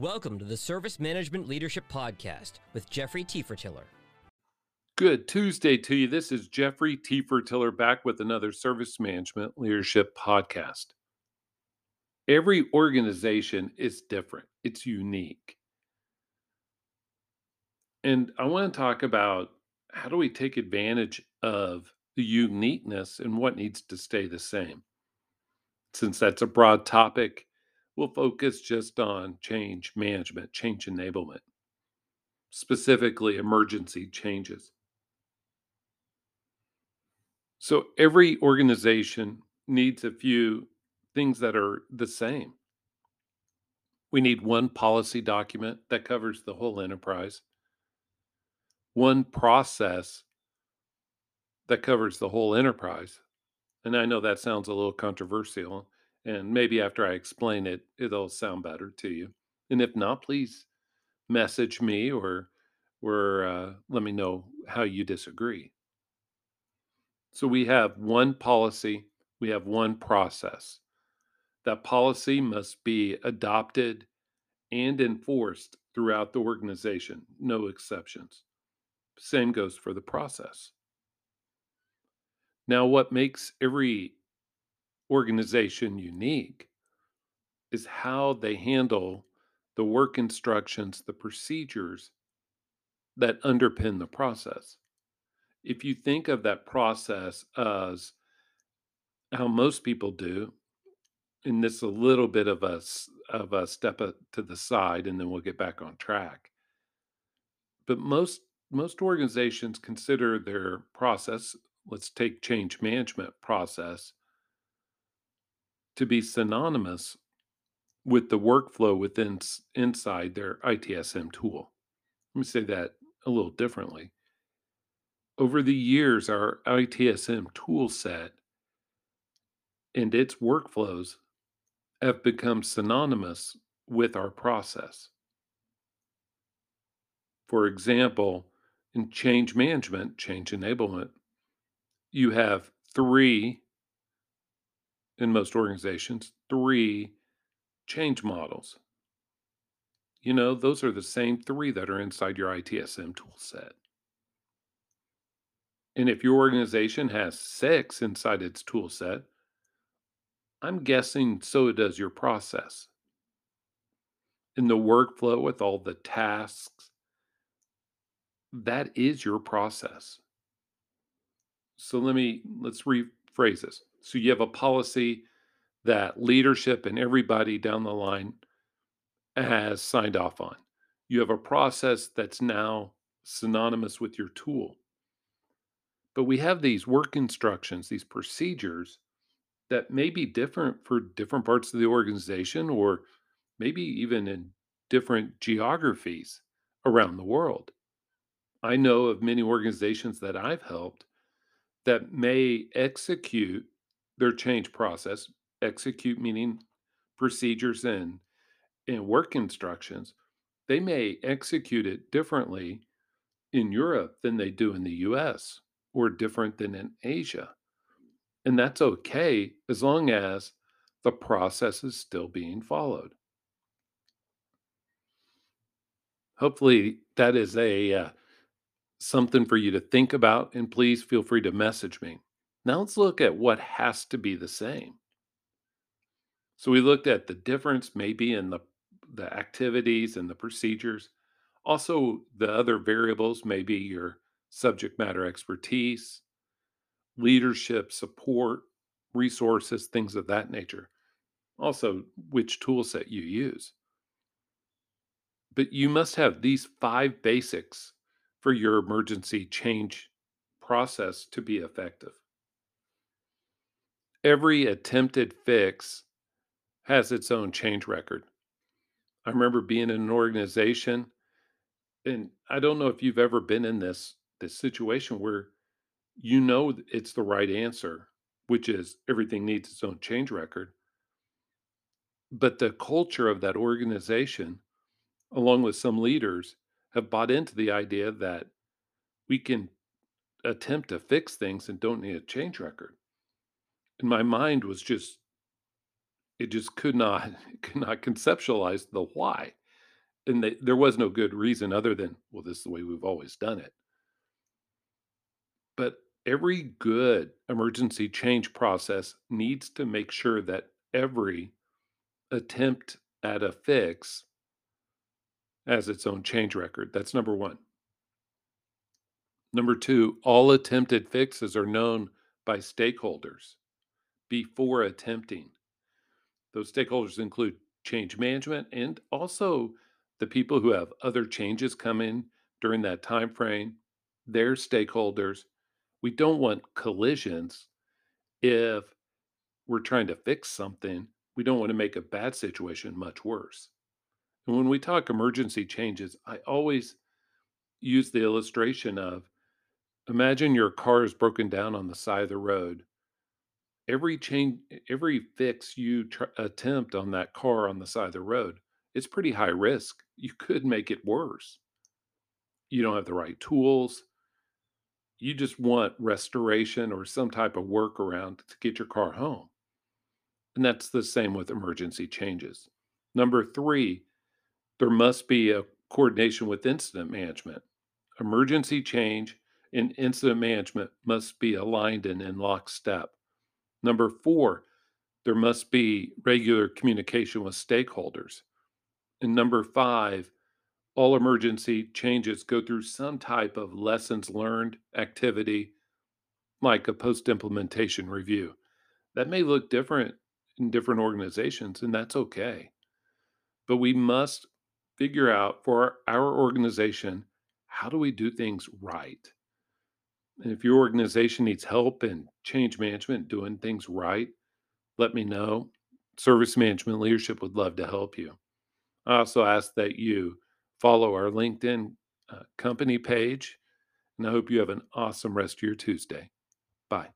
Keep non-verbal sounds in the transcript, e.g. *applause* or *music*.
Welcome to the Service Management Leadership Podcast with Jeffrey Tefertiller. Good Tuesday to you. This is Jeffrey Tefertiller back with another Service Management Leadership Podcast. Every organization is different, it's unique. And I want to talk about how do we take advantage of the uniqueness and what needs to stay the same. Since that's a broad topic, we'll focus just on change management, change enablement, specifically emergency changes. So every organization needs a few things that are the same. We need one policy document that covers the whole enterprise, one process that covers the whole enterprise. And I know that sounds a little controversial, and maybe after I explain it, it'll sound better to you. And if not, please message me or or uh, let me know how you disagree. So we have one policy, we have one process. That policy must be adopted and enforced throughout the organization, no exceptions. Same goes for the process. Now, what makes every organization unique is how they handle the work instructions, the procedures that underpin the process. If you think of that process as how most people do, and this is a little bit of a of a step to the side, and then we'll get back on track. But most most organizations consider their process. Let's take change management process to be synonymous with the workflow within inside their ITSM tool. Let me say that a little differently. Over the years, our ITSM tool set and its workflows have become synonymous with our process. For example, in change management, change enablement, you have three in most organizations three change models. You know, those are the same three that are inside your ITSM tool set. And if your organization has six inside its tool set, I'm guessing so does your process. In the workflow with all the tasks, that is your process. So let me let's rephrase this. So you have a policy that leadership and everybody down the line has signed off on. You have a process that's now synonymous with your tool. But we have these work instructions, these procedures that may be different for different parts of the organization or maybe even in different geographies around the world. I know of many organizations that I've helped that may execute their change process, execute meaning procedures and and work instructions, they may execute it differently in Europe than they do in the US or different than in Asia. And that's okay as long as the process is still being followed. Hopefully that is a uh, something for you to think about and please feel free to message me. Now let's look at what has to be the same. So we looked at the difference maybe in the the activities and the procedures. Also, the other variables may be your subject matter expertise, leadership, support, resources, things of that nature. Also, which tool set you use. But you must have these five basics for your emergency change process to be effective every attempted fix has its own change record. I remember being in an organization, and I don't know if you've ever been in this this situation where you know it's the right answer, which is everything needs its own change record. But the culture of that organization, along with some leaders, have bought into the idea that we can attempt to fix things and don't need a change record and my mind was just it just could not *laughs* could not conceptualize the why And they, there was no good reason other than, well, this is the way we've always done it. But every good emergency change process needs to make sure that every attempt at a fix has its own change record. That's number one. Number two, all attempted fixes are known by stakeholders before attempting. Those stakeholders include change management and also the people who have other changes come in during that time frame, their stakeholders. We don't want collisions if we're trying to fix something. We don't want to make a bad situation much worse. And when we talk emergency changes, I always use the illustration of imagine your car is broken down on the side of the road. Every change, every fix you tr- attempt on that car on the side of the road, it's pretty high risk. You could make it worse. You don't have the right tools. You just want restoration or some type of workaround to get your car home. And that's the same with emergency changes. Number three, there must be a coordination with incident management. Emergency change and incident management must be aligned and in lockstep. Number four, there must be regular communication with stakeholders. And number five, all emergency changes go through some type of lessons learned activity, like a post implementation review. That may look different in different organizations, and that's okay. But we must figure out for our organization how do we do things right? And if your organization needs help in change management, doing things right, let me know. Service management leadership would love to help you. I also ask that you follow our LinkedIn uh, company page, and I hope you have an awesome rest of your Tuesday. Bye.